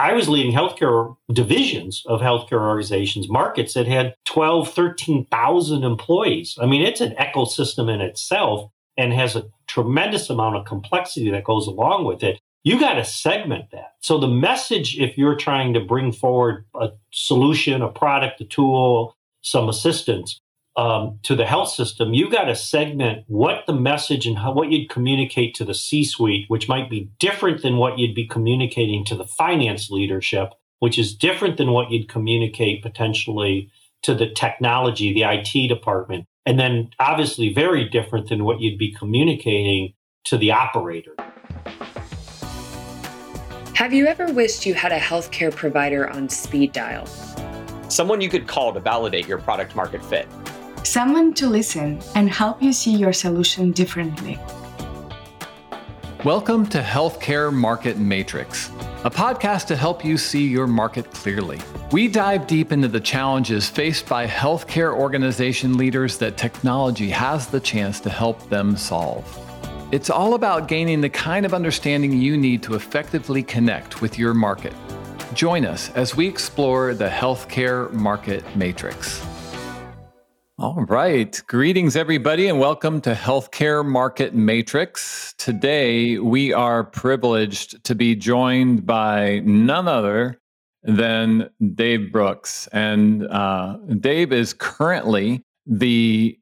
I was leading healthcare divisions of healthcare organizations, markets that had 12, 13,000 employees. I mean, it's an ecosystem in itself and has a tremendous amount of complexity that goes along with it. You got to segment that. So the message, if you're trying to bring forward a solution, a product, a tool, some assistance, um, to the health system, you got to segment what the message and how, what you'd communicate to the C suite, which might be different than what you'd be communicating to the finance leadership, which is different than what you'd communicate potentially to the technology, the IT department, and then obviously very different than what you'd be communicating to the operator. Have you ever wished you had a healthcare provider on speed dial? Someone you could call to validate your product market fit someone to listen and help you see your solution differently. Welcome to Healthcare Market Matrix, a podcast to help you see your market clearly. We dive deep into the challenges faced by healthcare organization leaders that technology has the chance to help them solve. It's all about gaining the kind of understanding you need to effectively connect with your market. Join us as we explore the healthcare market matrix. All right. Greetings, everybody, and welcome to Healthcare Market Matrix. Today, we are privileged to be joined by none other than Dave Brooks. And uh, Dave is currently the,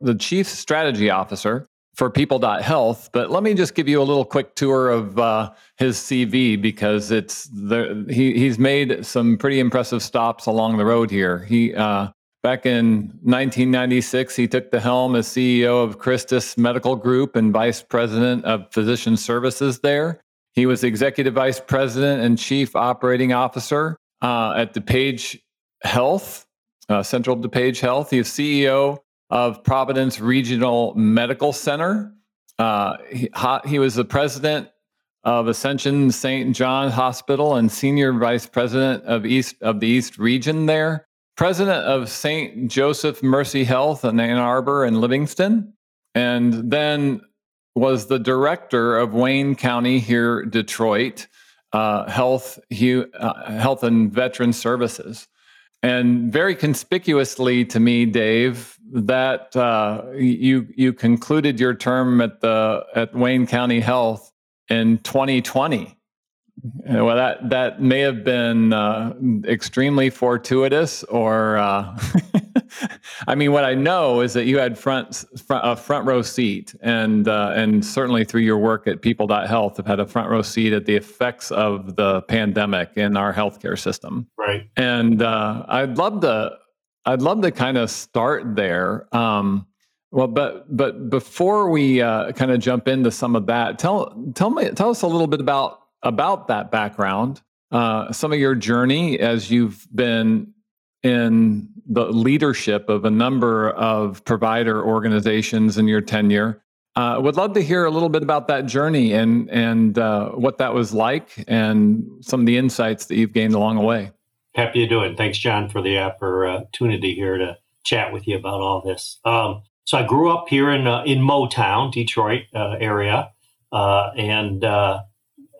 the Chief Strategy Officer for People.Health. But let me just give you a little quick tour of uh, his CV because it's the, he, he's made some pretty impressive stops along the road here. He, uh, Back in 1996, he took the helm as CEO of Christus Medical Group and vice president of physician services there. He was executive vice president and chief operating officer uh, at DuPage Health, uh, Central DuPage Health. He is CEO of Providence Regional Medical Center. Uh, he, he was the president of Ascension St. John Hospital and senior vice president of East of the East Region there president of St. Joseph Mercy Health in Ann Arbor and Livingston, and then was the director of Wayne County here, Detroit, uh, Health, uh, Health and Veteran Services. And very conspicuously to me, Dave, that uh, you you concluded your term at the at Wayne County Health in 2020. Well, that that may have been uh, extremely fortuitous, or uh, I mean, what I know is that you had front, front a front row seat, and uh, and certainly through your work at People.Health, have had a front row seat at the effects of the pandemic in our healthcare system. Right. And uh, I'd love to I'd love to kind of start there. Um, well, but but before we uh, kind of jump into some of that, tell tell me tell us a little bit about about that background, uh, some of your journey as you've been in the leadership of a number of provider organizations in your tenure. Uh, would love to hear a little bit about that journey and and uh, what that was like, and some of the insights that you've gained along the way. Happy to do it. Thanks, John, for the opportunity here to chat with you about all this. Um, so I grew up here in uh, in Motown, Detroit uh, area, uh, and uh,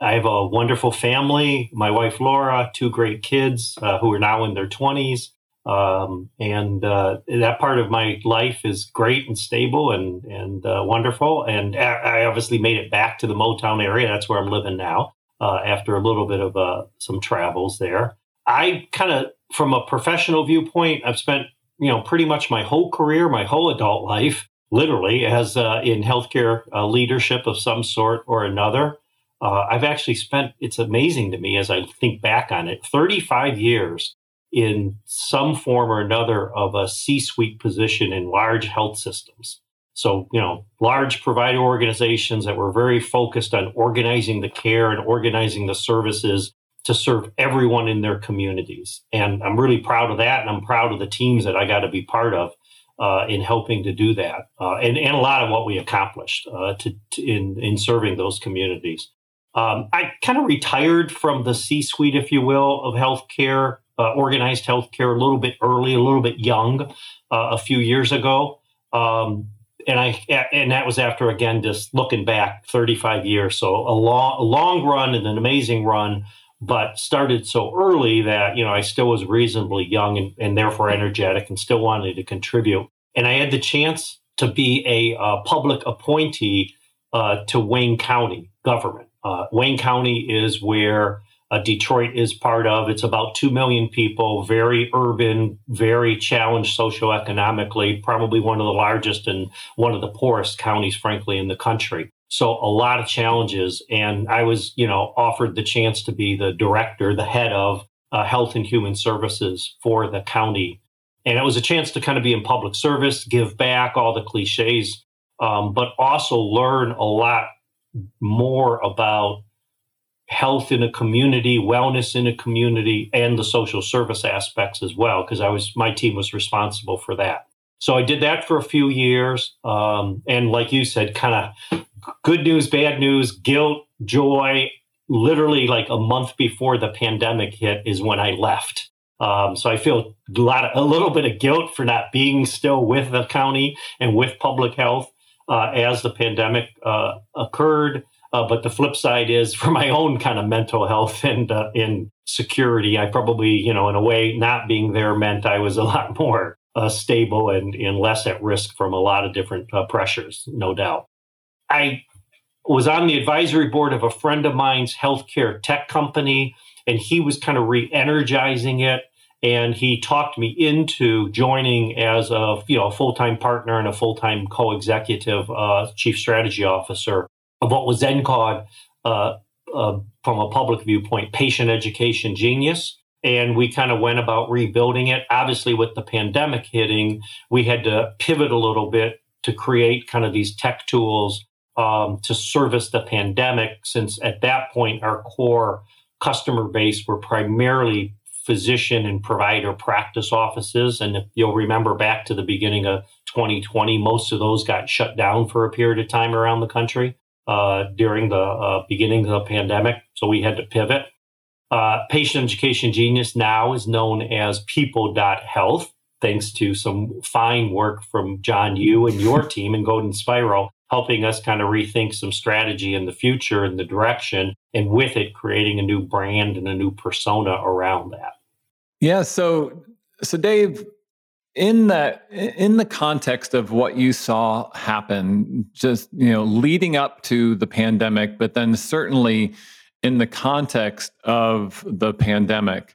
I have a wonderful family. My wife Laura, two great kids uh, who are now in their twenties, um, and uh, that part of my life is great and stable and and uh, wonderful. And I obviously made it back to the Motown area. That's where I'm living now uh, after a little bit of uh, some travels there. I kind of, from a professional viewpoint, I've spent you know pretty much my whole career, my whole adult life, literally as uh, in healthcare leadership of some sort or another. Uh, I've actually spent, it's amazing to me as I think back on it, 35 years in some form or another of a C suite position in large health systems. So, you know, large provider organizations that were very focused on organizing the care and organizing the services to serve everyone in their communities. And I'm really proud of that. And I'm proud of the teams that I got to be part of uh, in helping to do that. Uh, and, and a lot of what we accomplished uh, to, to, in, in serving those communities. Um, I kind of retired from the C suite, if you will, of healthcare, uh, organized healthcare, a little bit early, a little bit young, uh, a few years ago. Um, and I and that was after again just looking back 35 years, so a long, a long run and an amazing run but started so early that, you know, I still was reasonably young and, and therefore energetic and still wanted to contribute. And I had the chance to be a uh, public appointee uh, to Wayne County government. Uh, Wayne County is where uh, Detroit is part of. It's about 2 million people, very urban, very challenged socioeconomically, probably one of the largest and one of the poorest counties, frankly, in the country. So a lot of challenges. And I was, you know, offered the chance to be the director, the head of uh, health and human services for the county. And it was a chance to kind of be in public service, give back all the cliches, um, but also learn a lot more about health in a community, wellness in a community, and the social service aspects as well, because I was my team was responsible for that. So I did that for a few years, um, and like you said, kind of good news, bad news, guilt, joy. Literally, like a month before the pandemic hit, is when I left. Um, so I feel a lot, of, a little bit of guilt for not being still with the county and with public health uh, as the pandemic uh, occurred. Uh, but the flip side is for my own kind of mental health and uh, in security, I probably, you know, in a way, not being there meant I was a lot more uh, stable and, and less at risk from a lot of different uh, pressures, no doubt. I was on the advisory board of a friend of mine's healthcare tech company, and he was kind of re energizing it. And he talked me into joining as a you know full time partner and a full time co executive uh, chief strategy officer of what was then called, uh, uh, from a public viewpoint, patient education genius. And we kind of went about rebuilding it. Obviously, with the pandemic hitting, we had to pivot a little bit to create kind of these tech tools um, to service the pandemic, since at that point, our core customer base were primarily physician and provider practice offices. And if you'll remember back to the beginning of 2020, most of those got shut down for a period of time around the country uh, during the uh, beginning of the pandemic. So we had to pivot. Uh, Patient Education Genius now is known as People.health, thanks to some fine work from John Yu and your team and Golden Spiral, helping us kind of rethink some strategy in the future and the direction, and with it, creating a new brand and a new persona around that. Yeah. So, so Dave, in that in the context of what you saw happen just you know leading up to the pandemic but then certainly in the context of the pandemic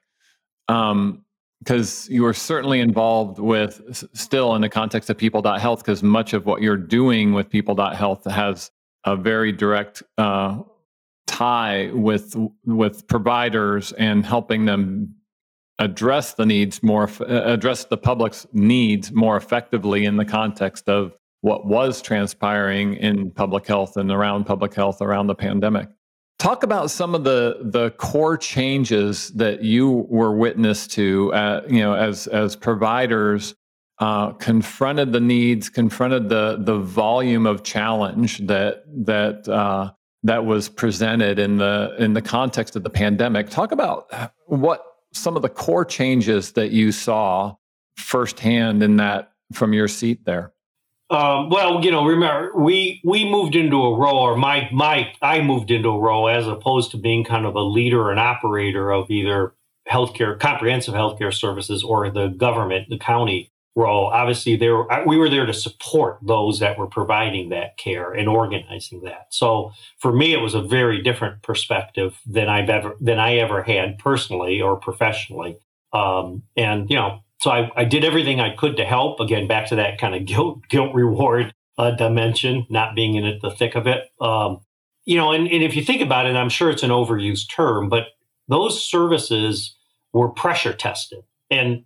um because you were certainly involved with still in the context of people.health because much of what you're doing with people.health has a very direct uh, tie with with providers and helping them address the needs more uh, address the public's needs more effectively in the context of what was transpiring in public health and around public health around the pandemic talk about some of the the core changes that you were witness to uh, you know as as providers uh, confronted the needs confronted the the volume of challenge that that uh, that was presented in the in the context of the pandemic talk about what some of the core changes that you saw firsthand in that from your seat there? Um, well, you know, remember we we moved into a role, or my my I moved into a role as opposed to being kind of a leader and operator of either healthcare, comprehensive healthcare services, or the government, the county role. Obviously, there we were there to support those that were providing that care and organizing that. So for me, it was a very different perspective than I've ever than I ever had personally or professionally. Um, and you know, so I, I did everything I could to help. Again, back to that kind of guilt guilt reward uh, dimension, not being in it the thick of it. Um, you know, and, and if you think about it, I'm sure it's an overused term, but those services were pressure tested. And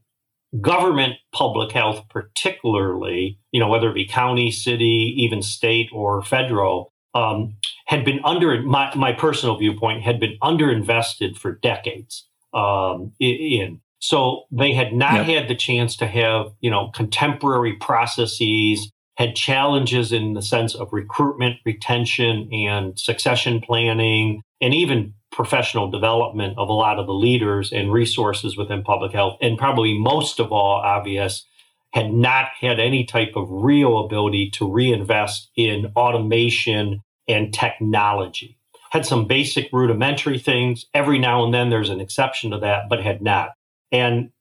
government public health, particularly, you know, whether it be county, city, even state or federal, um, had been under my, my personal viewpoint had been underinvested for decades um, in. So they had not yep. had the chance to have, you know, contemporary processes, had challenges in the sense of recruitment, retention, and succession planning, and even professional development of a lot of the leaders and resources within public health. And probably most of all, obvious, had not had any type of real ability to reinvest in automation and technology. had some basic rudimentary things. Every now and then there's an exception to that, but had not. And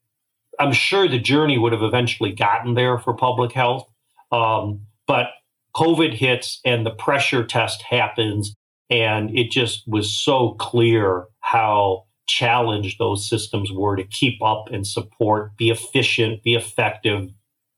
I'm sure the journey would have eventually gotten there for public health. Um, but COVID hits and the pressure test happens. And it just was so clear how challenged those systems were to keep up and support, be efficient, be effective,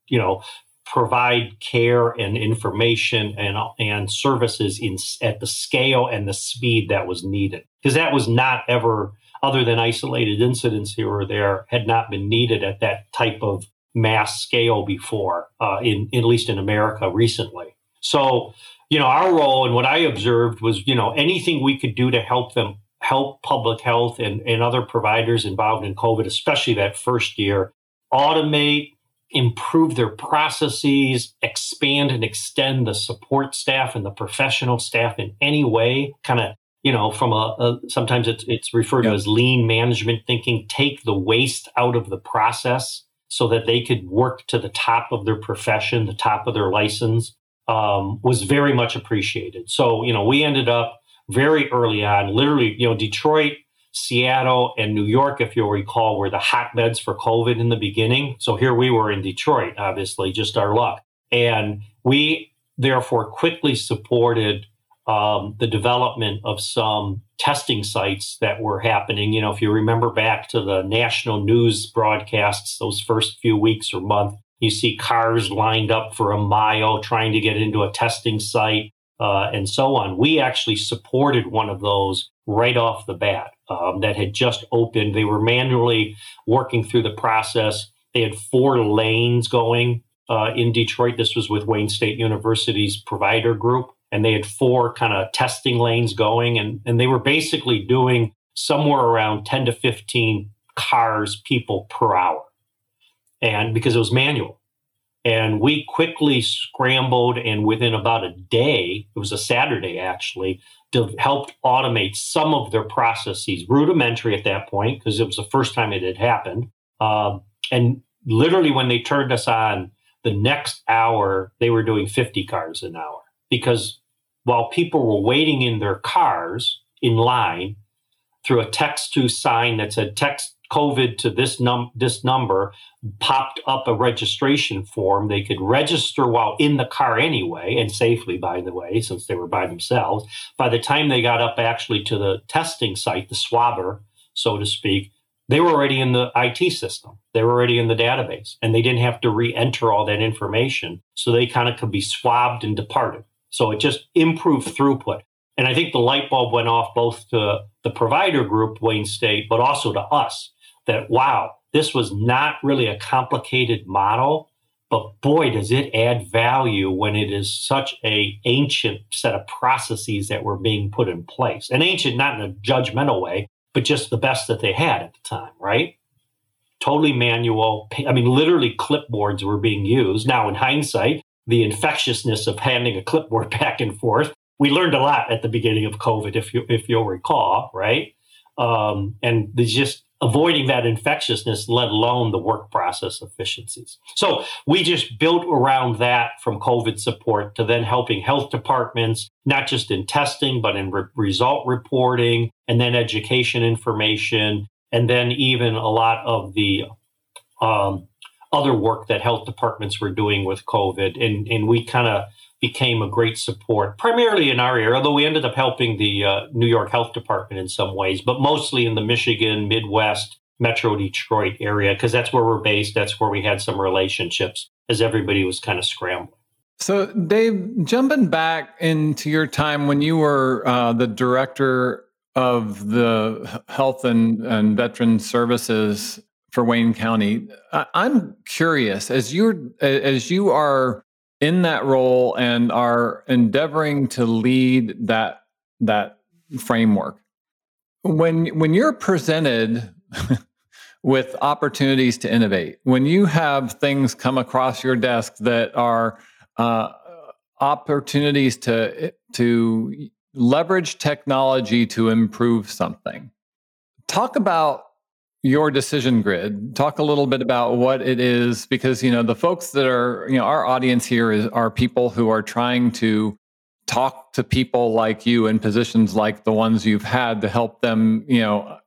you know, provide care and information and and services in at the scale and the speed that was needed because that was not ever other than isolated incidents here or there had not been needed at that type of mass scale before uh, in at least in America recently. So you know our role and what I observed was you know anything we could do to help them help public health and, and other providers involved in COVID especially that first year automate improve their processes, expand and extend the support staff and the professional staff in any way, kind of you know, from a, a, sometimes it's it's referred to as lean management thinking, take the waste out of the process so that they could work to the top of their profession, the top of their license, um, was very much appreciated. So, you know, we ended up very early on, literally, you know, Detroit Seattle and New York, if you'll recall, were the hotbeds for COVID in the beginning. So here we were in Detroit, obviously, just our luck. And we therefore quickly supported um, the development of some testing sites that were happening. You know, if you remember back to the national news broadcasts, those first few weeks or month, you see cars lined up for a mile trying to get into a testing site uh, and so on. We actually supported one of those right off the bat um, that had just opened. They were manually working through the process. They had four lanes going uh, in Detroit. This was with Wayne State University's provider group. And they had four kind of testing lanes going. And, and they were basically doing somewhere around 10 to 15 cars, people per hour. And because it was manual. And we quickly scrambled, and within about a day, it was a Saturday actually, to help automate some of their processes, rudimentary at that point, because it was the first time it had happened. Um, and literally, when they turned us on, the next hour, they were doing 50 cars an hour. Because while people were waiting in their cars in line through a text to sign that said text COVID to this num this number popped up a registration form. They could register while in the car anyway, and safely, by the way, since they were by themselves. By the time they got up actually to the testing site, the swabber, so to speak, they were already in the IT system. They were already in the database, and they didn't have to re-enter all that information. So they kind of could be swabbed and departed. So it just improved throughput. And I think the light bulb went off both to the provider group, Wayne State, but also to us that, wow, this was not really a complicated model, but boy, does it add value when it is such a ancient set of processes that were being put in place. And ancient, not in a judgmental way, but just the best that they had at the time, right? Totally manual. I mean, literally clipboards were being used. Now, in hindsight, the infectiousness of handing a clipboard back and forth, we learned a lot at the beginning of COVID, if you if you'll recall, right? Um, and just avoiding that infectiousness, let alone the work process efficiencies. So we just built around that from COVID support to then helping health departments, not just in testing, but in re- result reporting and then education information, and then even a lot of the um, other work that health departments were doing with COVID. And, and we kind of became a great support, primarily in our area, although we ended up helping the uh, New York Health Department in some ways, but mostly in the Michigan, Midwest, Metro Detroit area, because that's where we're based. That's where we had some relationships as everybody was kind of scrambling. So, Dave, jumping back into your time when you were uh, the director of the Health and, and Veteran Services for Wayne County, I'm curious as you as you are in that role and are endeavoring to lead that that framework when when you're presented with opportunities to innovate when you have things come across your desk that are uh, opportunities to to leverage technology to improve something talk about your decision grid talk a little bit about what it is because you know the folks that are you know our audience here is are people who are trying to talk to people like you in positions like the ones you've had to help them, you know,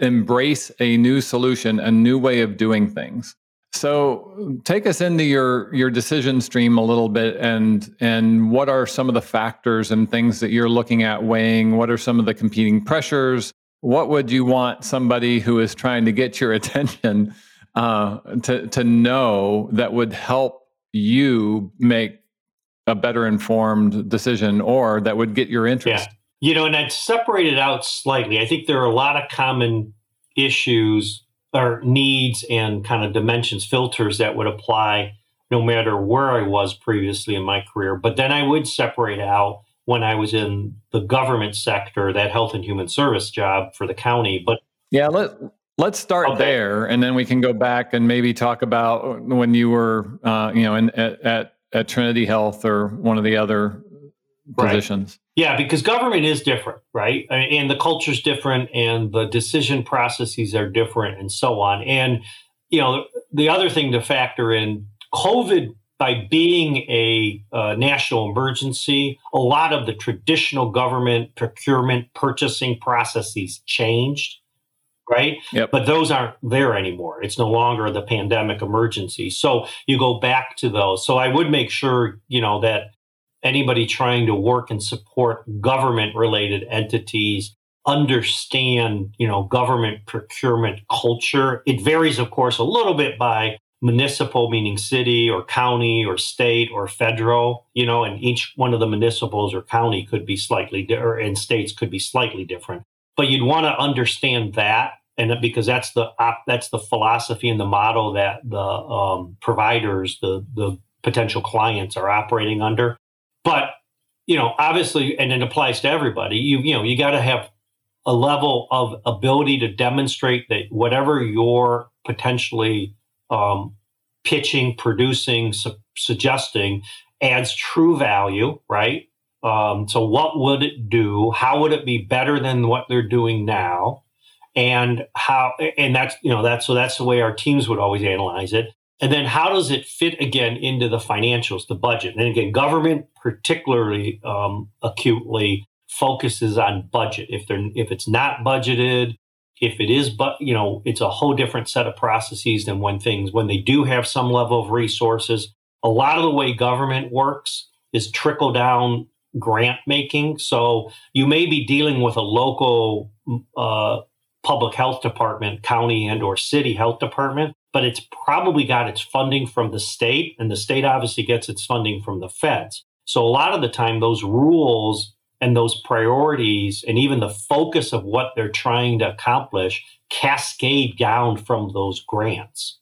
embrace a new solution, a new way of doing things. So take us into your your decision stream a little bit and and what are some of the factors and things that you're looking at weighing? What are some of the competing pressures? What would you want somebody who is trying to get your attention uh, to to know that would help you make a better informed decision or that would get your interest? Yeah. You know, and I'd separate it out slightly. I think there are a lot of common issues or needs and kind of dimensions filters that would apply no matter where I was previously in my career. But then I would separate out when I was in the government sector, that health and human service job for the county. But yeah, let let's start okay. there, and then we can go back and maybe talk about when you were, uh, you know, in, at, at at Trinity Health or one of the other positions. Right. Yeah, because government is different, right? And the culture's different and the decision processes are different and so on. And, you know, the other thing to factor in COVID, by being a uh, national emergency, a lot of the traditional government procurement purchasing processes changed, right? Yep. But those aren't there anymore. It's no longer the pandemic emergency. So you go back to those. So I would make sure, you know, that anybody trying to work and support government related entities understand you know government procurement culture it varies of course a little bit by municipal meaning city or county or state or federal you know and each one of the municipals or county could be slightly di- or and states could be slightly different but you'd want to understand that and because that's the that's the philosophy and the model that the um, providers the the potential clients are operating under but you know, obviously, and it applies to everybody. You you know, you got to have a level of ability to demonstrate that whatever you're potentially um, pitching, producing, su- suggesting adds true value, right? Um, so, what would it do? How would it be better than what they're doing now? And how? And that's you know that's so that's the way our teams would always analyze it. And then how does it fit again into the financials, the budget? And again, government particularly um, acutely focuses on budget. If they're if it's not budgeted, if it is, but you know, it's a whole different set of processes than when things when they do have some level of resources. A lot of the way government works is trickle down grant making. So you may be dealing with a local uh, public health department, county and or city health department but it's probably got its funding from the state, and the state obviously gets its funding from the feds. So a lot of the time, those rules and those priorities, and even the focus of what they're trying to accomplish, cascade down from those grants.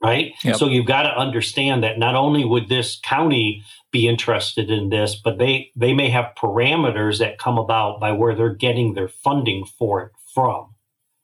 Right. Yep. So you've got to understand that not only would this county be interested in this, but they, they may have parameters that come about by where they're getting their funding for it from.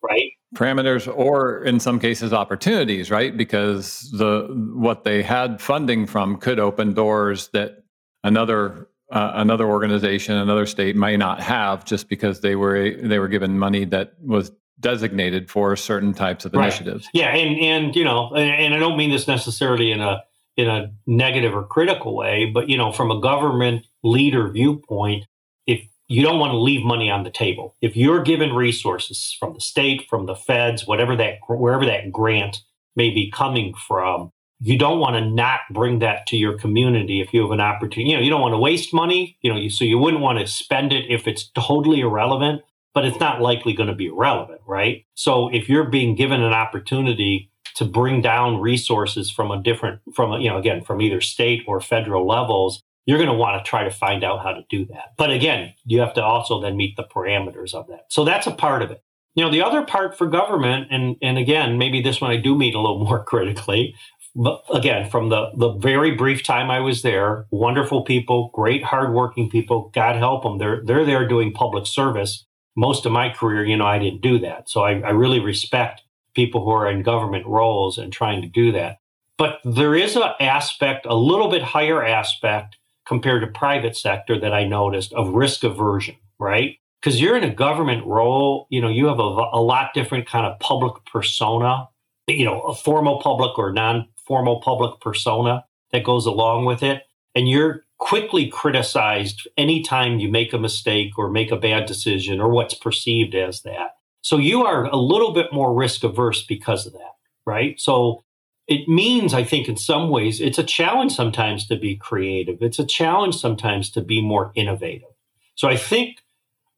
Right parameters or in some cases opportunities right because the what they had funding from could open doors that another uh, another organization another state may not have just because they were they were given money that was designated for certain types of right. initiatives yeah and and you know and, and i don't mean this necessarily in a in a negative or critical way but you know from a government leader viewpoint if you don't want to leave money on the table. If you're given resources from the state, from the feds, whatever that wherever that grant may be coming from, you don't want to not bring that to your community if you have an opportunity. You know, you don't want to waste money, you know, you, so you wouldn't want to spend it if it's totally irrelevant, but it's not likely going to be irrelevant, right? So if you're being given an opportunity to bring down resources from a different from a, you know again from either state or federal levels you're going to want to try to find out how to do that. But again, you have to also then meet the parameters of that. So that's a part of it. You know, the other part for government, and and again, maybe this one I do meet a little more critically. But again, from the the very brief time I was there, wonderful people, great hardworking people. God help them. They're they're there doing public service. Most of my career, you know, I didn't do that. So I, I really respect people who are in government roles and trying to do that. But there is an aspect, a little bit higher aspect compared to private sector that I noticed of risk aversion, right? Because you're in a government role, you know, you have a, a lot different kind of public persona, you know, a formal public or non-formal public persona that goes along with it. And you're quickly criticized anytime you make a mistake or make a bad decision or what's perceived as that. So you are a little bit more risk averse because of that, right? So it means, I think, in some ways, it's a challenge sometimes to be creative. It's a challenge sometimes to be more innovative. So I think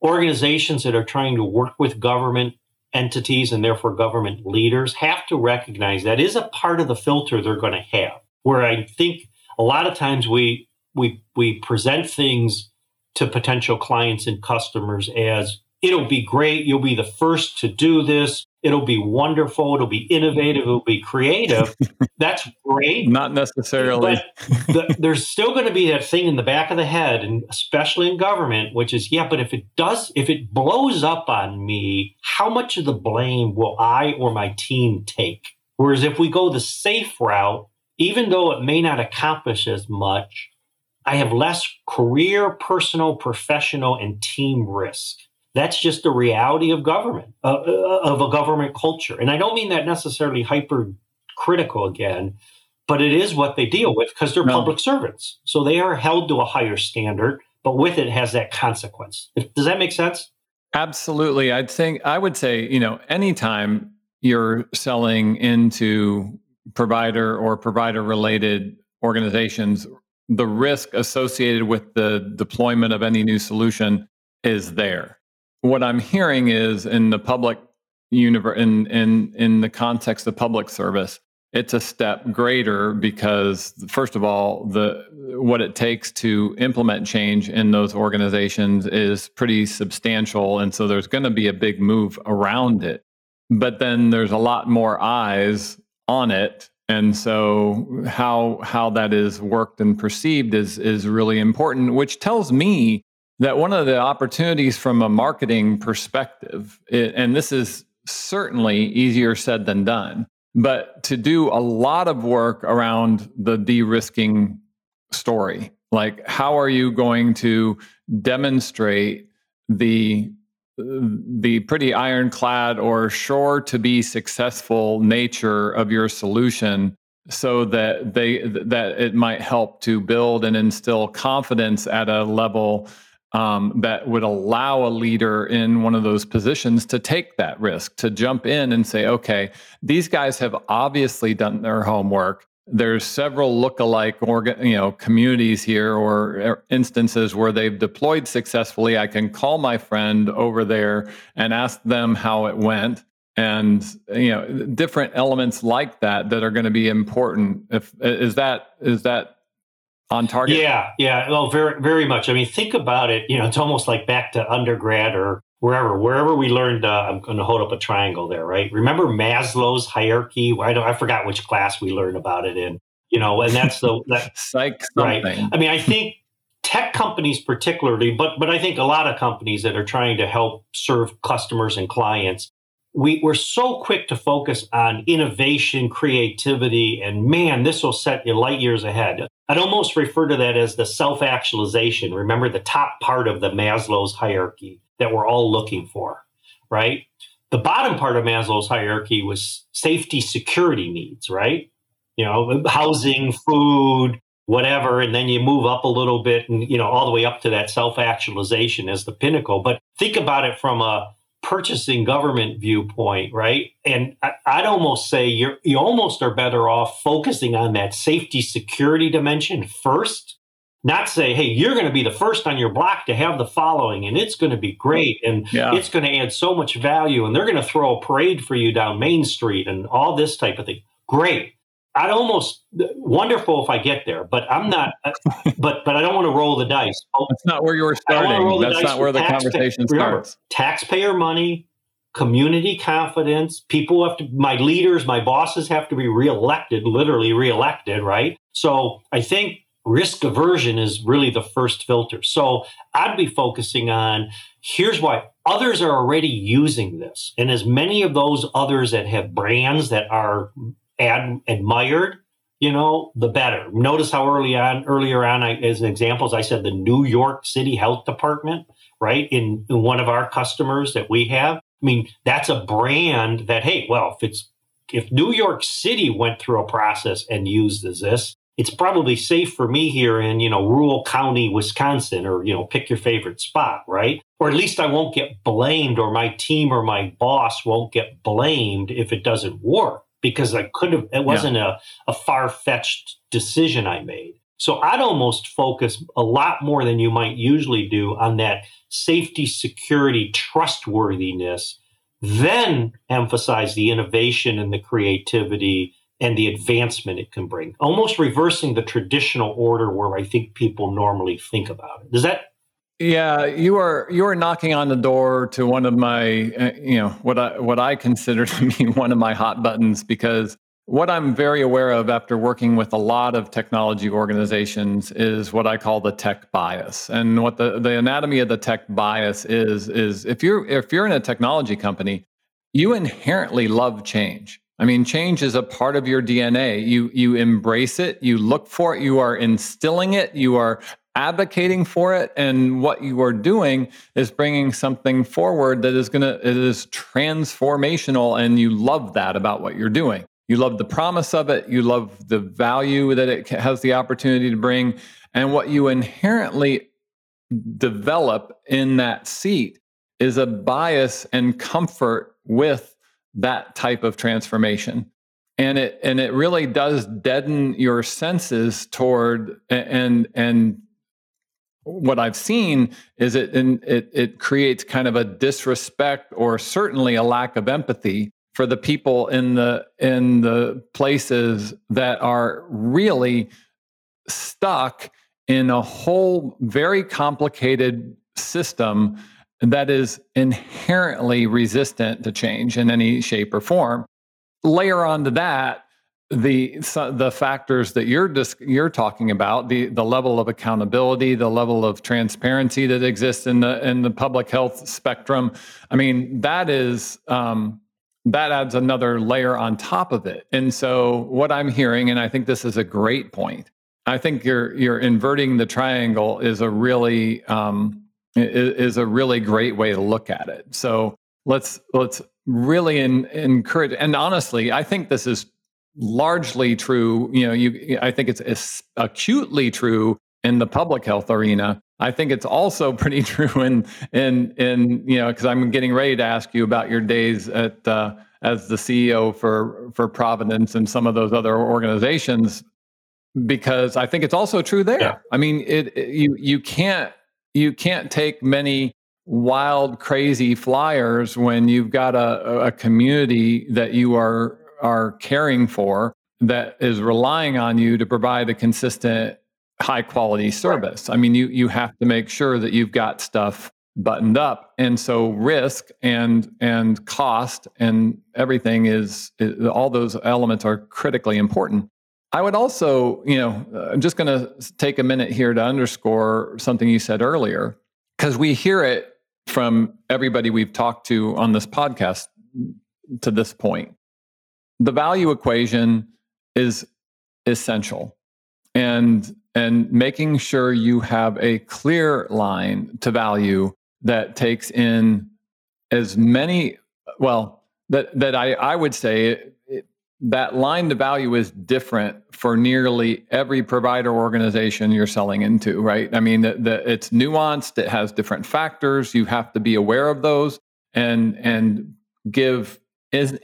organizations that are trying to work with government entities and therefore government leaders have to recognize that is a part of the filter they're going to have. Where I think a lot of times we we we present things to potential clients and customers as it'll be great, you'll be the first to do this, it'll be wonderful, it'll be innovative, it'll be creative. That's great. Not necessarily. But the, there's still going to be that thing in the back of the head, and especially in government, which is, yeah, but if it does, if it blows up on me, how much of the blame will I or my team take? Whereas if we go the safe route, even though it may not accomplish as much, I have less career, personal, professional, and team risk. That's just the reality of government, uh, uh, of a government culture. And I don't mean that necessarily hypercritical again, but it is what they deal with because they're no. public servants. So they are held to a higher standard, but with it has that consequence. Does that make sense? Absolutely. I'd think I would say, you know, anytime you're selling into provider or provider related organizations, the risk associated with the deployment of any new solution is there what I'm hearing is in the public universe, in in in the context of public service, it's a step greater because first of all, the what it takes to implement change in those organizations is pretty substantial, and so there's going to be a big move around it. But then there's a lot more eyes on it and so how how that is worked and perceived is is really important which tells me that one of the opportunities from a marketing perspective, and this is certainly easier said than done, but to do a lot of work around the de risking story. Like, how are you going to demonstrate the the pretty ironclad or sure to be successful nature of your solution so that they that it might help to build and instill confidence at a level um, that would allow a leader in one of those positions to take that risk, to jump in and say, okay, these guys have obviously done their homework. There's several look-alike orga, you know, communities here or er, instances where they've deployed successfully. I can call my friend over there and ask them how it went and you know different elements like that that are going to be important if is that is that on target? Yeah, yeah. Well, very, very much. I mean, think about it. You know, it's almost like back to undergrad or wherever, wherever we learned. Uh, I'm going to hold up a triangle there, right? Remember Maslow's hierarchy? I don't. I forgot which class we learned about it in. You know, and that's the that psych something. Right. I mean, I think tech companies particularly, but but I think a lot of companies that are trying to help serve customers and clients we, we're so quick to focus on innovation, creativity, and man, this will set you light years ahead. I'd almost refer to that as the self actualization. Remember the top part of the Maslow's hierarchy that we're all looking for, right? The bottom part of Maslow's hierarchy was safety, security needs, right? You know, housing, food, whatever. And then you move up a little bit and, you know, all the way up to that self actualization as the pinnacle. But think about it from a purchasing government viewpoint, right? And I, would almost say you're you almost are better off focusing on that safety security dimension first. Not say, hey, you're going to be the first on your block to have the following, and it's going to be great, and yeah. it's going to add so much value, and they're going to throw a parade for you down Main Street, and all this type of thing. Great. I'd almost wonderful if I get there, but I'm not. but but I don't want to roll the dice. That's not where you were starting. That's not where the conversation Remember, starts. Taxpayer money, community confidence. People have to. My leaders, my bosses have to be reelected, literally reelected, right? So I think risk aversion is really the first filter. So I'd be focusing on here's why others are already using this, and as many of those others that have brands that are ad, admired, you know, the better. Notice how early on, earlier on, I, as I said the New York City Health Department, right, in, in one of our customers that we have. I mean, that's a brand that, hey, well, if it's if New York City went through a process and used this, it's probably safe for me here in, you know, rural county, Wisconsin, or, you know, pick your favorite spot, right? Or at least I won't get blamed or my team or my boss won't get blamed if it doesn't work because I could have, it wasn't yeah. a, a far fetched decision I made. So I'd almost focus a lot more than you might usually do on that safety, security, trustworthiness, then emphasize the innovation and the creativity and the advancement it can bring, almost reversing the traditional order where I think people normally think about it. Does that? Yeah, you are you are knocking on the door to one of my uh, you know what I what I consider to be one of my hot buttons because what I'm very aware of after working with a lot of technology organizations is what I call the tech bias. And what the, the anatomy of the tech bias is is if you're if you're in a technology company, you inherently love change. I mean, change is a part of your DNA. You you embrace it, you look for it, you are instilling it, you are advocating for it, and what you are doing is bringing something forward that is gonna it is transformational, and you love that about what you're doing. You love the promise of it, you love the value that it has the opportunity to bring, and what you inherently develop in that seat is a bias and comfort with that type of transformation and it and it really does deaden your senses toward and and what I've seen is it it it creates kind of a disrespect or certainly a lack of empathy for the people in the in the places that are really stuck in a whole very complicated system that is inherently resistant to change in any shape or form. Layer onto that the the factors that you're just you're talking about the the level of accountability the level of transparency that exists in the in the public health spectrum i mean that is um, that adds another layer on top of it and so what i'm hearing and i think this is a great point i think you're you're inverting the triangle is a really um, is a really great way to look at it. So let's let's really in, encourage. And honestly, I think this is largely true. You know, you I think it's, acutely true in the public health arena. I think it's also pretty true in in in you know because I'm getting ready to ask you about your days at uh, as the CEO for for Providence and some of those other organizations because I think it's also true there. Yeah. I mean, it, it you you can't you can't take many wild, crazy flyers when you've got a, a community that you are are caring for that is relying on you to provide a consistent high quality service. I mean, you you have to make sure that you've got stuff buttoned up. And so risk and and cost and everything is, is all those elements are critically important. I would also, you know, uh, I'm just going to take a minute here to underscore something you said earlier, because we hear it from everybody we've talked to on this podcast to this point. The value equation is essential. And and making sure you have a clear line to value that takes in as many well that that I, I would say that line to value is different for nearly every provider organization you're selling into, right? I mean, the, the, it's nuanced. It has different factors. You have to be aware of those and and give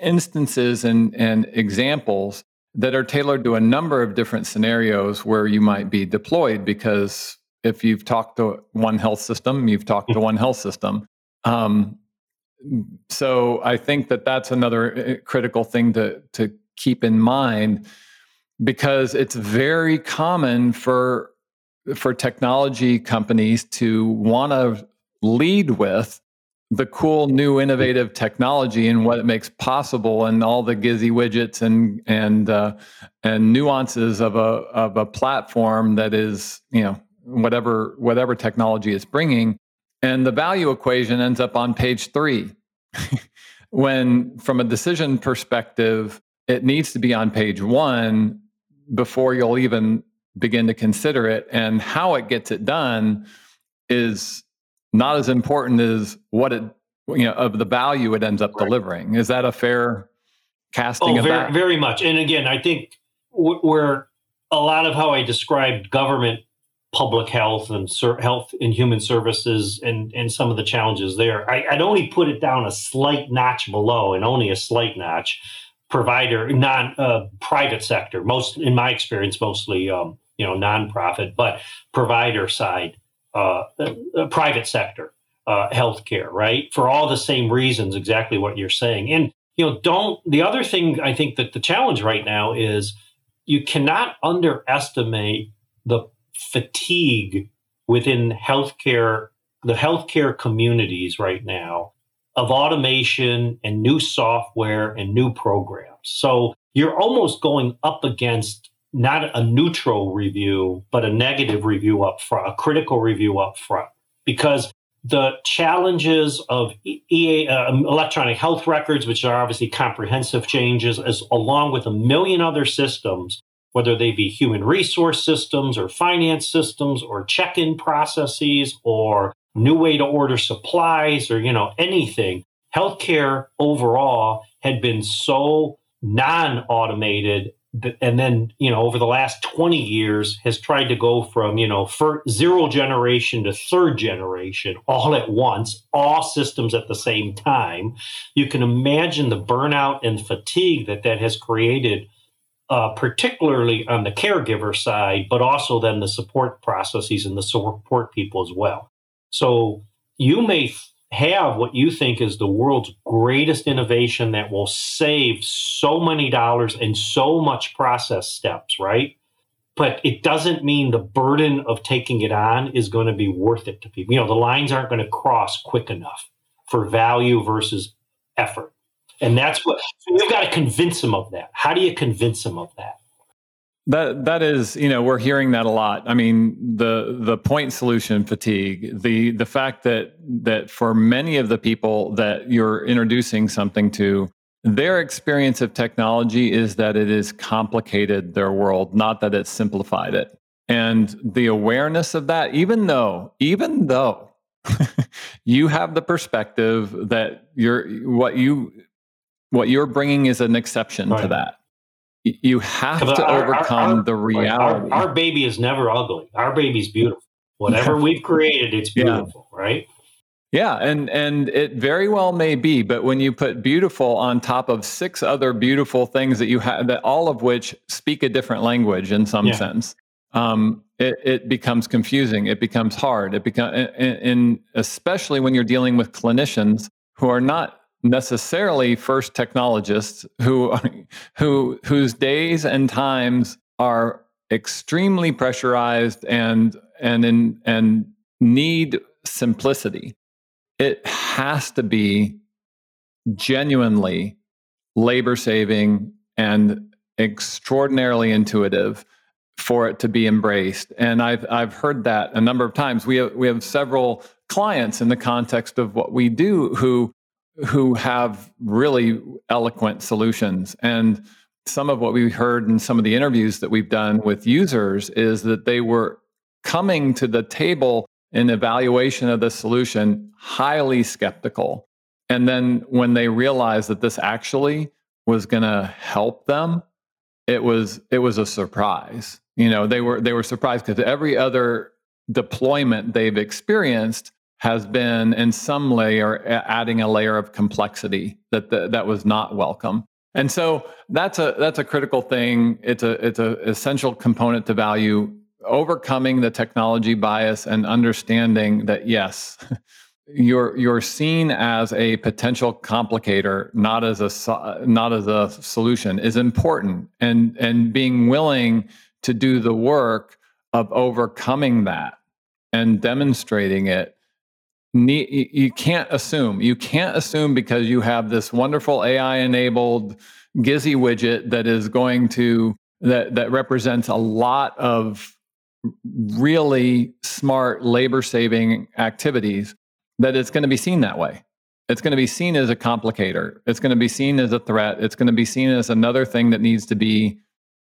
instances and and examples that are tailored to a number of different scenarios where you might be deployed. Because if you've talked to one health system, you've talked to one health system. Um, so I think that that's another eh, critical thing to to keep in mind because it's very common for for technology companies to want to lead with the cool new innovative technology and what it makes possible and all the gizzy widgets and and uh, and nuances of a of a platform that is you know whatever whatever technology is bringing and the value equation ends up on page 3 when from a decision perspective it needs to be on page one before you'll even begin to consider it. And how it gets it done is not as important as what it, you know, of the value it ends up right. delivering. Is that a fair casting oh, of very, that? Very much. And again, I think where a lot of how I described government public health and ser- health and human services and, and some of the challenges there. I, would only put it down a slight notch below and only a slight notch provider, non uh, private sector, most in my experience, mostly, um, you know, nonprofit, but provider side, uh, uh, private sector, uh, healthcare, right? For all the same reasons, exactly what you're saying. And, you know, don't, the other thing I think that the challenge right now is you cannot underestimate the fatigue within healthcare, the healthcare communities right now of automation and new software and new programs. So you're almost going up against not a neutral review, but a negative review up front, a critical review up front, because the challenges of uh, electronic health records, which are obviously comprehensive changes, as along with a million other systems, whether they be human resource systems or finance systems or check-in processes or new way to order supplies or you know anything healthcare overall had been so non-automated and then you know over the last 20 years has tried to go from you know zero generation to third generation all at once all systems at the same time you can imagine the burnout and fatigue that that has created uh, particularly on the caregiver side, but also then the support processes and the support people as well. So you may have what you think is the world's greatest innovation that will save so many dollars and so much process steps, right? But it doesn't mean the burden of taking it on is going to be worth it to people. You know, the lines aren't going to cross quick enough for value versus effort. And that's what so you've got to convince them of that. How do you convince them of that? That that is, you know, we're hearing that a lot. I mean, the the point solution fatigue, the the fact that that for many of the people that you're introducing something to, their experience of technology is that it has complicated their world, not that it's simplified it. And the awareness of that, even though, even though you have the perspective that you're what you what you're bringing is an exception right. to that. You have to our, overcome our, our, the reality. Our, baby is never ugly. Our baby's beautiful. Whatever we've created, it's beautiful, yeah. right? Yeah, and and it very well may be, but when you put beautiful on top of six other beautiful things that you have, that all of which speak a different language in some yeah. sense, um, it, it, becomes confusing. It becomes hard. It becomes, and especially when you're dealing with clinicians who are not necessarily first technologists who who whose days and times are extremely pressurized and and in and need simplicity. It has to be genuinely labor saving and extraordinarily intuitive for it to be embraced. And i've i've heard that a number of times. We have we have several clients in the context of what we do who who have really eloquent solutions. And some of what we heard in some of the interviews that we've done with users is that they were coming to the table in evaluation of the solution highly skeptical. And then when they realized that this actually was going to help them, it was it was a surprise. You know, they were they were surprised because every other deployment they've experienced has been in some layer adding a layer of complexity that the, that was not welcome. And so that's a that's a critical thing. It's a it's a essential component to value overcoming the technology bias and understanding that yes, you're you're seen as a potential complicator, not as a not as a solution, is important, and and being willing to do the work of overcoming that and demonstrating it you can't assume. You can't assume because you have this wonderful AI enabled Gizzy widget that is going to that that represents a lot of really smart labor saving activities that it's going to be seen that way. It's going to be seen as a complicator. It's going to be seen as a threat. It's going to be seen as another thing that needs to be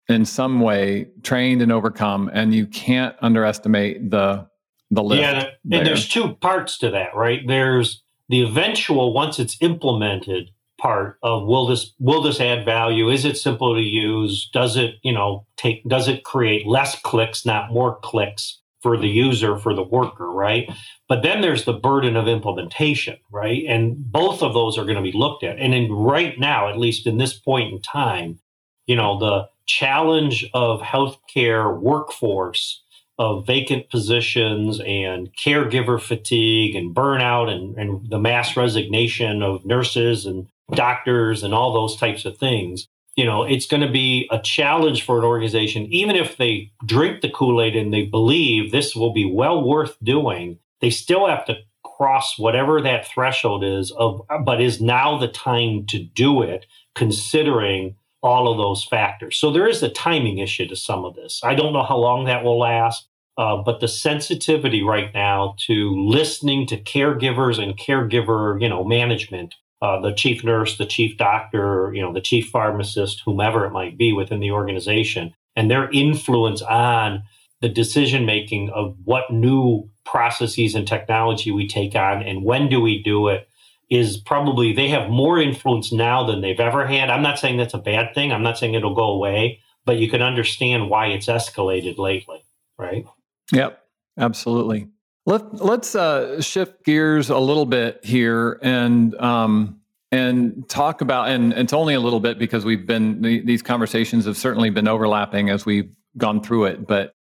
in some way trained and overcome. And you can't underestimate the the lift. Yeah, and there. there's two parts to that, right? There's the eventual once it's implemented part of will this will this add value? Is it simple to use? Does it you know take does it create less clicks, not more clicks for the user for the worker, right? But then there's the burden of implementation, right? And both of those are going to be looked at. And in right now, at least in this point in time, you know the challenge of healthcare workforce of vacant positions and caregiver fatigue and burnout and, and the mass resignation of nurses and doctors and all those types of things you know it's going to be a challenge for an organization even if they drink the kool-aid and they believe this will be well worth doing they still have to cross whatever that threshold is of but is now the time to do it considering all of those factors. So there is a timing issue to some of this. I don't know how long that will last, uh, but the sensitivity right now to listening to caregivers and caregiver, you know, management, uh, the chief nurse, the chief doctor, you know, the chief pharmacist, whomever it might be within the organization, and their influence on the decision making of what new processes and technology we take on and when do we do it is probably they have more influence now than they've ever had. I'm not saying that's a bad thing. I'm not saying it'll go away, but you can understand why it's escalated lately, right? Yep, absolutely. Let, let's uh, shift gears a little bit here and um, and talk about and it's only a little bit because we've been these conversations have certainly been overlapping as we've gone through it. But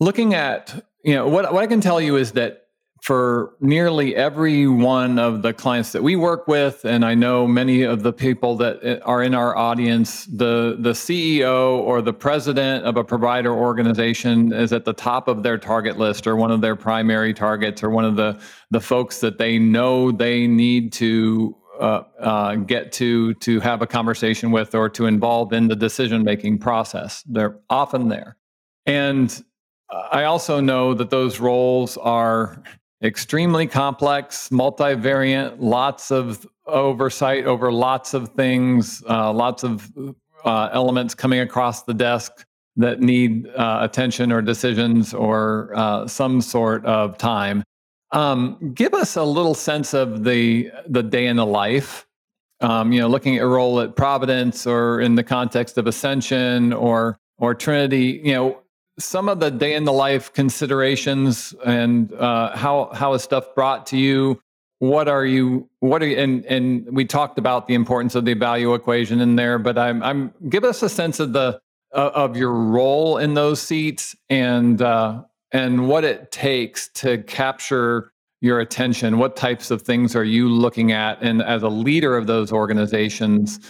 looking at you know what what I can tell you is that for nearly every one of the clients that we work with and i know many of the people that uh, are in our audience the the ceo or the president of a provider organization is at the top of their target list or one of their primary targets or one of the the folks that they know they need to uh, uh, get to to have a conversation with or to involve in the decision making process. They're often there. And I also know that those roles are extremely complex, multivariant, lots of oversight over lots of things, uh, lots of uh, elements coming across the desk that need uh, attention or decisions or uh, some sort of time. Um, give us a little sense of the the day in the life. Um, you know, looking at a role at Providence or in the context of Ascension or or Trinity. You know, some of the day in the life considerations and uh, how how is stuff brought to you? What are you what are you and and we talked about the importance of the value equation in there but i'm i'm give us a sense of the uh, of your role in those seats and uh, and what it takes to capture your attention. What types of things are you looking at? And as a leader of those organizations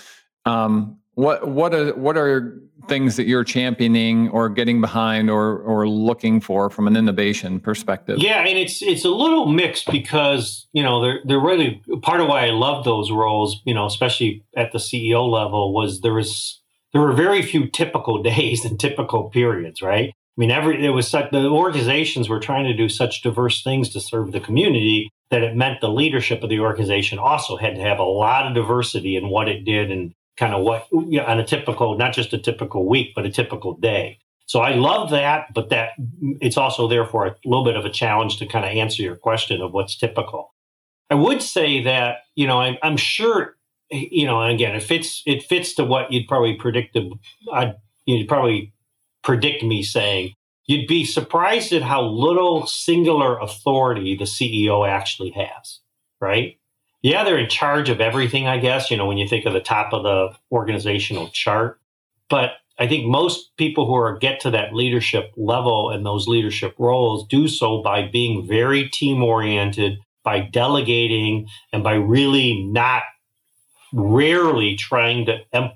um, what what are what are things that you're championing or getting behind or or looking for from an innovation perspective? Yeah, and it's it's a little mixed because you know they're they're really part of why I love those roles. You know, especially at the CEO level, was there was there were very few typical days and typical periods, right? I mean, every it was such the organizations were trying to do such diverse things to serve the community that it meant the leadership of the organization also had to have a lot of diversity in what it did and kind of what you know, on a typical, not just a typical week, but a typical day. So I love that, but that it's also therefore a little bit of a challenge to kind of answer your question of what's typical. I would say that you know I, am sure you know, and again, it fits it fits to what you'd probably predict. I'd you'd probably predict me saying you'd be surprised at how little singular authority the CEO actually has, right? Yeah, they're in charge of everything, I guess, you know, when you think of the top of the organizational chart. But I think most people who are get to that leadership level and those leadership roles do so by being very team oriented, by delegating, and by really not rarely trying to em-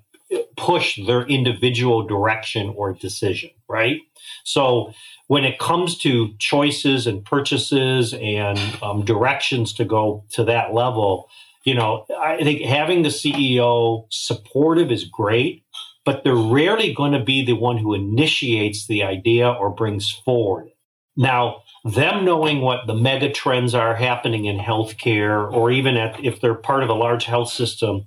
push their individual direction or decision, right? So when it comes to choices and purchases and um, directions to go to that level, you know, I think having the CEO supportive is great, but they're rarely going to be the one who initiates the idea or brings forward. Now, them knowing what the mega trends are happening in healthcare, or even at, if they're part of a large health system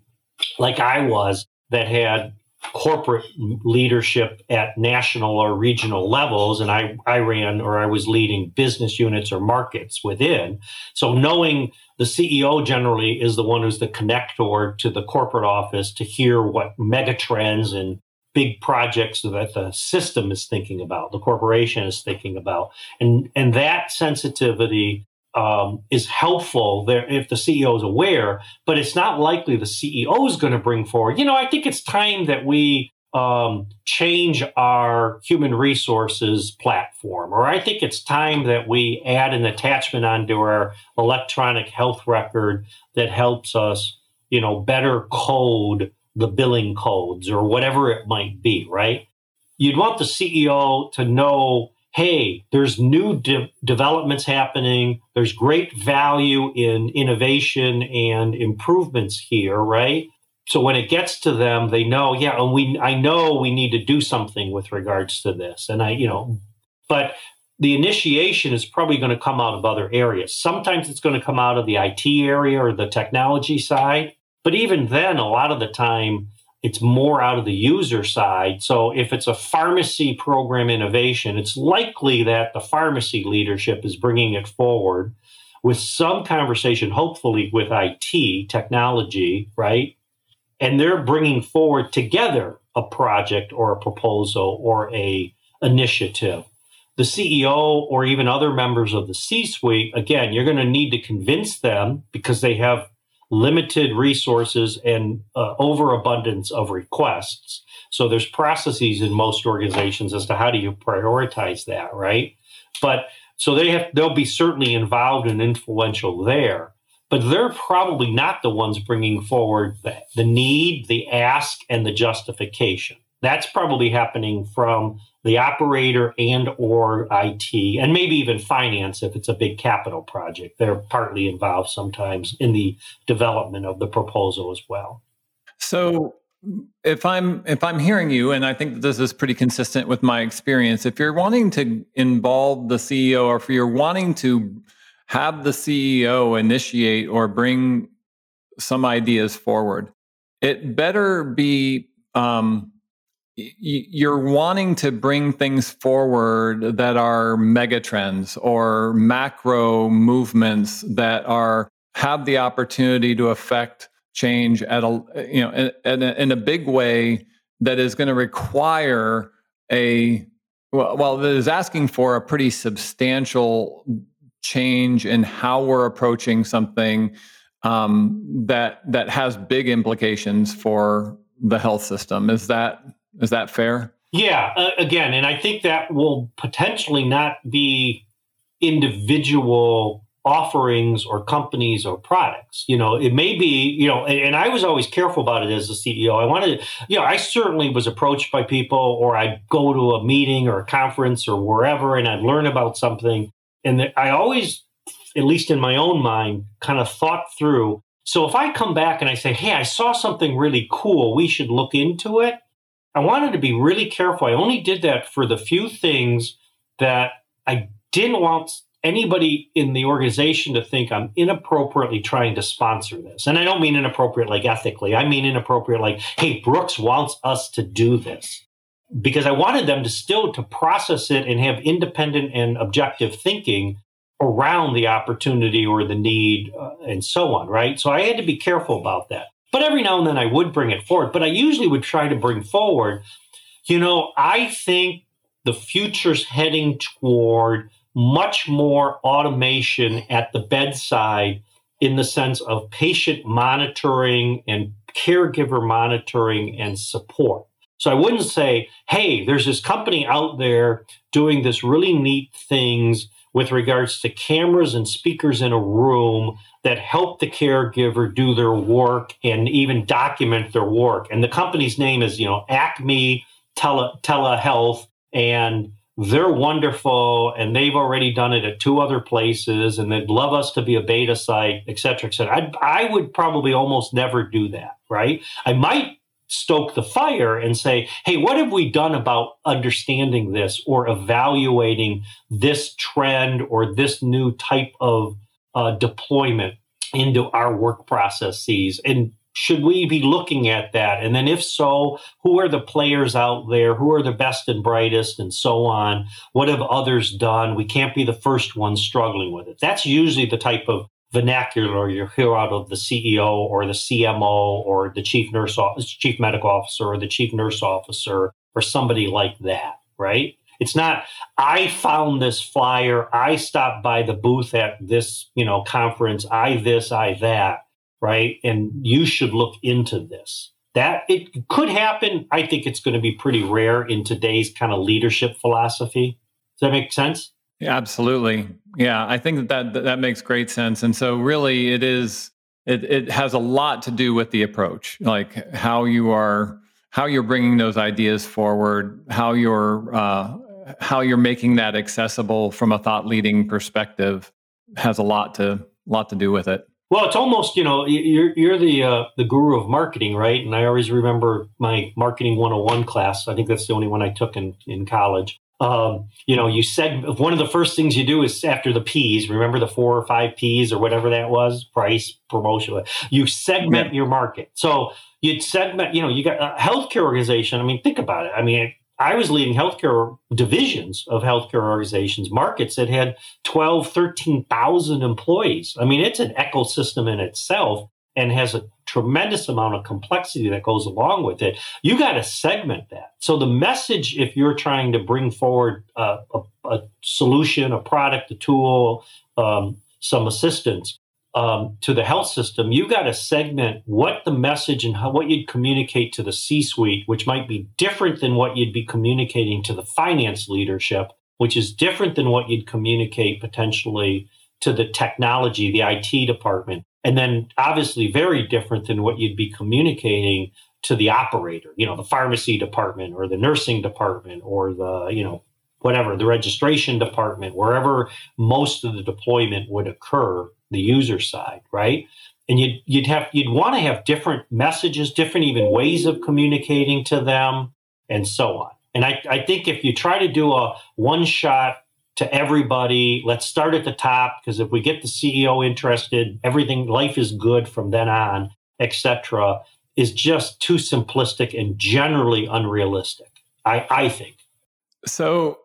like I was that had corporate leadership at national or regional levels and I, I ran or I was leading business units or markets within. So knowing the CEO generally is the one who's the connector to the corporate office to hear what mega trends and big projects that the system is thinking about, the corporation is thinking about. And and that sensitivity um, is helpful there if the CEO is aware, but it's not likely the CEO is going to bring forward. You know, I think it's time that we um, change our human resources platform, or I think it's time that we add an attachment onto our electronic health record that helps us, you know, better code the billing codes or whatever it might be, right? You'd want the CEO to know hey, there's new de- developments happening. There's great value in innovation and improvements here, right? So when it gets to them, they know, yeah, and we I know we need to do something with regards to this. And I, you know, but the initiation is probably going to come out of other areas. Sometimes it's going to come out of the IT area or the technology side. But even then, a lot of the time, it's more out of the user side. So if it's a pharmacy program innovation, it's likely that the pharmacy leadership is bringing it forward with some conversation, hopefully with IT technology, right? And they're bringing forward together a project or a proposal or a initiative. The CEO or even other members of the C suite, again, you're going to need to convince them because they have limited resources and uh, overabundance of requests. So there's processes in most organizations as to how do you prioritize that, right? But so they have they'll be certainly involved and influential there, but they're probably not the ones bringing forward the, the need, the ask, and the justification. That's probably happening from the operator and or IT and maybe even finance if it's a big capital project. They're partly involved sometimes in the development of the proposal as well. So if I'm if I'm hearing you and I think that this is pretty consistent with my experience, if you're wanting to involve the CEO or if you're wanting to have the CEO initiate or bring some ideas forward, it better be um, you're wanting to bring things forward that are megatrends or macro movements that are have the opportunity to affect change at a you know in, in, a, in a big way that is going to require a well, well that is asking for a pretty substantial change in how we're approaching something um, that that has big implications for the health system. Is that is that fair? Yeah, uh, again, and I think that will potentially not be individual offerings or companies or products. You know, it may be, you know, and, and, I was always careful about it as a CEO. I wanted, you know, I certainly was approached by people or I'd go to a meeting or a conference or wherever and I'd learn about something. And I always, at least in my own mind, kind of thought through. So if I come back and I say, hey, I saw something really cool, we should look into it I wanted to be really careful. I only did that for the few things that I didn't want anybody in the organization to think I'm inappropriately trying to sponsor this. And I don't mean inappropriate like ethically. I mean inappropriate like, hey, Brooks wants us to do this. Because I wanted them to still to process it and have independent and objective thinking around the opportunity or the need uh, and so on, right? So I had to be careful about that. But every now and then I would bring it forward. But I usually would try to bring forward, you know, I think the future's heading toward much more automation at the bedside in the sense of patient monitoring and caregiver monitoring and support. So I wouldn't say, hey, there's this company out there doing this really neat things with regards to cameras and speakers in a room that help the caregiver do their work and even document their work. And the company's name is, you know, Acme Tele, Telehealth, and they're wonderful, and they've already done it at two other places, and they'd love us to be a beta site, et cetera, et cetera. I, I would probably almost never do that, right? I might stoke the fire and say, hey, what have we done about understanding this or evaluating this trend or this new type of uh, deployment into our work processes and should we be looking at that? And then, if so, who are the players out there? Who are the best and brightest, and so on? What have others done? We can't be the first ones struggling with it. That's usually the type of vernacular you hear out of the CEO or the CMO or the chief nurse chief medical officer or the chief nurse officer or somebody like that, right? It's not I found this flyer, I stopped by the booth at this, you know, conference, I this, I that right? And you should look into this. That it could happen. I think it's going to be pretty rare in today's kind of leadership philosophy. Does that make sense? Yeah, absolutely. Yeah, I think that, that that makes great sense. And so, really, it is. It it has a lot to do with the approach, like how you are, how you're bringing those ideas forward, how you're uh, how you're making that accessible from a thought leading perspective has a lot to lot to do with it. Well, it's almost you know you're you're the uh, the guru of marketing, right? And I always remember my marketing 101 class. I think that's the only one I took in in college. Um, you know, you said one of the first things you do is after the P's. Remember the four or five P's or whatever that was: price, promotion. You segment yeah. your market. So you'd segment. You know, you got a healthcare organization. I mean, think about it. I mean, I was leading healthcare divisions of healthcare organizations, markets that had 12, 13,000 employees. I mean, it's an ecosystem in itself and has a tremendous amount of complexity that goes along with it. You got to segment that. So the message, if you're trying to bring forward a, a, a solution, a product, a tool, um, some assistance, um, to the health system, you've got to segment what the message and how, what you'd communicate to the C suite, which might be different than what you'd be communicating to the finance leadership, which is different than what you'd communicate potentially to the technology, the IT department. And then obviously very different than what you'd be communicating to the operator, you know, the pharmacy department or the nursing department or the, you know, whatever, the registration department, wherever most of the deployment would occur the user side, right? And you'd you'd have you'd want to have different messages, different even ways of communicating to them, and so on. And I, I think if you try to do a one shot to everybody, let's start at the top because if we get the CEO interested, everything life is good from then on, etc., is just too simplistic and generally unrealistic. I, I think. So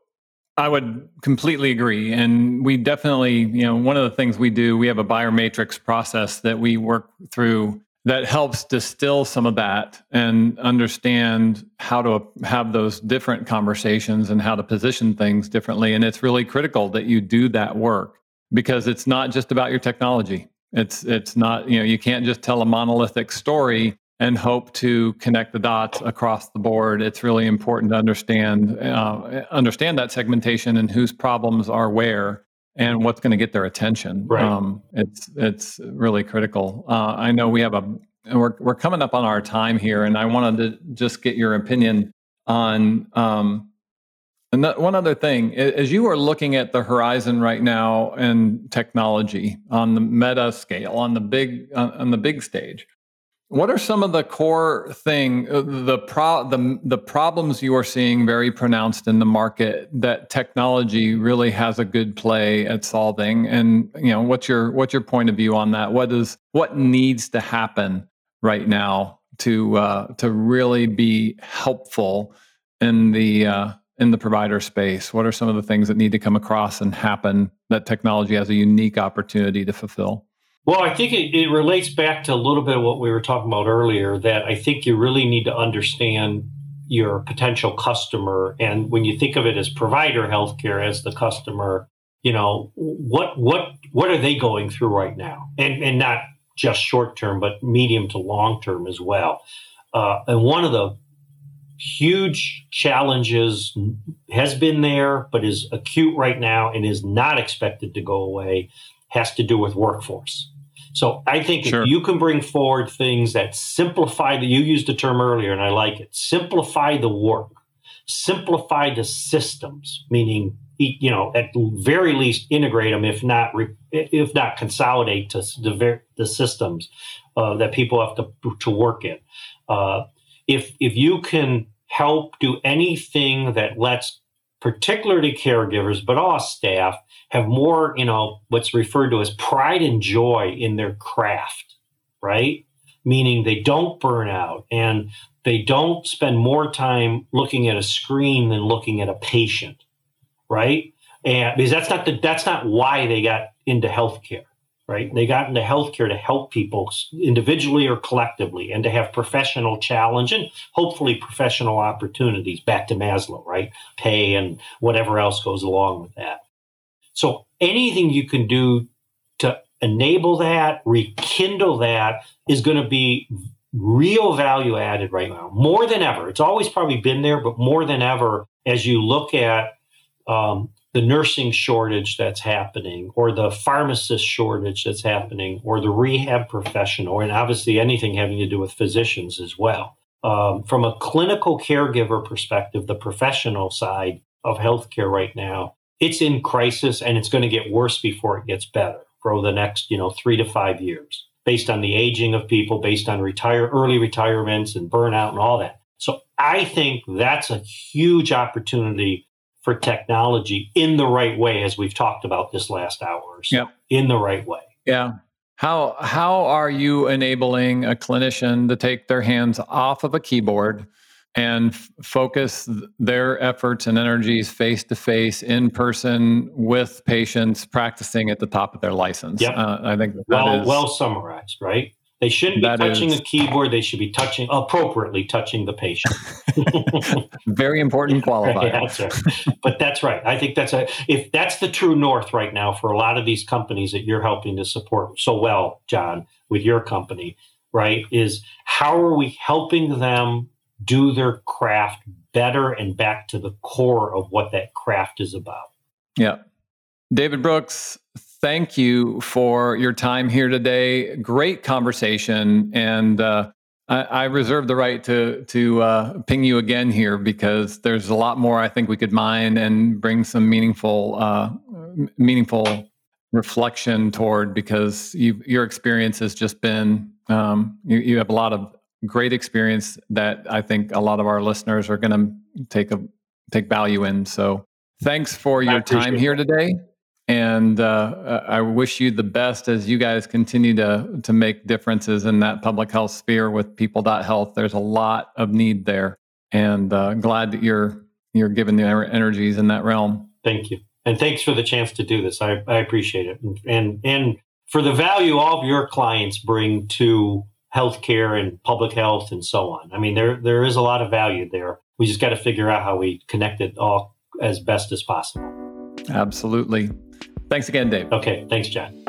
I would completely agree. And we definitely, you know, one of the things we do, we have a buyer matrix process that we work through that helps distill some of that and understand how to have those different conversations and how to position things differently. And it's really critical that you do that work because it's not just about your technology. It's it's not, you know, you can't just tell a monolithic story and hope to connect the dots across the board. It's really important to understand uh, understand that segmentation and whose problems are where and what's going to get their attention. Right. Um, it's it's really critical. Uh, I know we have a we're we're coming up on our time here, and I wanted to just get your opinion on. Um, and one other thing, as you are looking at the horizon right now and technology on the meta scale, on the big on the big stage, what are some of the core thing uh, the pro the the problems you are seeing very pronounced in the market that technology really has a good play at solving? And you know, what's your what's your point of view on that? What is what needs to happen right now to uh, to really be helpful in the uh, in the provider space? What are some of the things that need to come across and happen that technology has a unique opportunity to fulfill? Well, I think it, it, relates back to a little bit of what we were talking about earlier that I think you really need to understand your potential customer. And when you think of it as provider healthcare as the customer, you know, what what what are they going through right now? And and not just short term, but medium to long term as well. Uh, and one of the huge challenges has been there, but is acute right now and is not expected to go away, has to do with workforce so I think sure. if you can bring forward things that simplify the, you used the term earlier and I like it, simplify the work, simplify the systems, meaning, you know, at very least integrate them, if not, if not consolidate to the, the systems uh, that people have to, to work in. Uh, if, if you can help do anything that lets particularly caregivers, but all staff have more, you know, what's referred to as pride and joy in their craft, right? meaning they don't burn out and they don't spend more time looking at a screen than looking at a patient, right? And because that's not the that's not why they got into healthcare, right? They got into healthcare to help people individually or collectively and to have professional challenge and hopefully professional opportunities back to Maslow, right? Pay and whatever else goes along with that. So anything you can do to enable that, rekindle that is going to be real value added right now, more than ever. It's always probably been there, but more than ever, as you look at um, the nursing shortage that's happening, or the pharmacist shortage that's happening, or the rehab professional, and obviously anything having to do with physicians as well. Um, from a clinical caregiver perspective, the professional side of healthcare right now, it's in crisis and it's going to get worse before it gets better for the next, you know, three to five years based on the aging of people, based on retire early retirements and burnout and all that. So I think that's a huge opportunity for technology in the right way, as we've talked about this last hour. So, yep. in the right way. Yeah. How how are you enabling a clinician to take their hands off of a keyboard and f- focus their efforts and energies face to face in person with patients practicing at the top of their license. Yep. Uh, I think well, is, well summarized, right? They shouldn't be touching is, a keyboard. They should be touching appropriately touching the patient. Very important qualifier. that's right. But that's right. I think that's a if that's the true north right now for a lot of these companies that you're helping to support so well, John, with your company, right? Is how are we helping them do their craft better and back to the core of what that craft is about. Yeah. David Brooks, thank you for your time here today. Great conversation. And uh, I, I, reserve the right to, to uh, ping you again here because there's a lot more I think we could mine and bring some meaningful, uh, meaningful reflection toward because you, your experience has just been, um, you, you have a lot of great experience that I think a lot of our listeners are going to take a take value in. So thanks for your time here today. And uh, I wish you the best as you guys continue to to make differences in that public health sphere with People.Health. There's a lot of need there, and uh, glad that you're you're giving the energies in that realm. Thank you, and thanks for the chance to do this. I, I appreciate it, and, and and for the value all of your clients bring to healthcare and public health and so on. I mean, there there is a lot of value there. We just got to figure out how we connect it all as best as possible. Absolutely. Thanks again, Dave. Okay. Thanks, John.